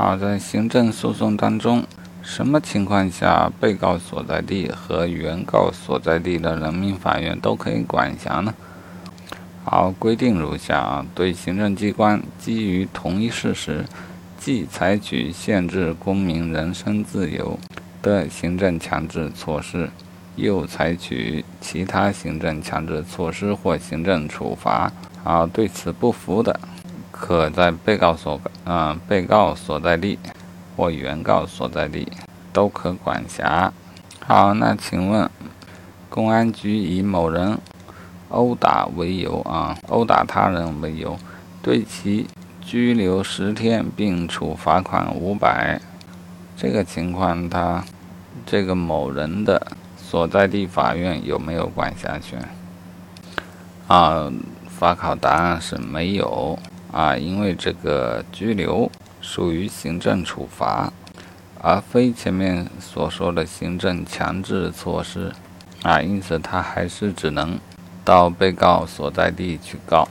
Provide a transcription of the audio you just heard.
好，在行政诉讼当中，什么情况下被告所在地和原告所在地的人民法院都可以管辖呢？好，规定如下啊：对行政机关基于同一事实，即采取限制公民人身自由的行政强制措施，又采取其他行政强制措施或行政处罚，啊，对此不服的。可在被告所嗯被告所在地或原告所在地都可管辖。好，那请问，公安局以某人殴打为由啊，殴打他人为由，对其拘留十天并处罚款五百，这个情况他这个某人的所在地法院有没有管辖权？啊，法考答案是没有。啊，因为这个拘留属于行政处罚，而非前面所说的行政强制措施，啊，因此他还是只能到被告所在地去告。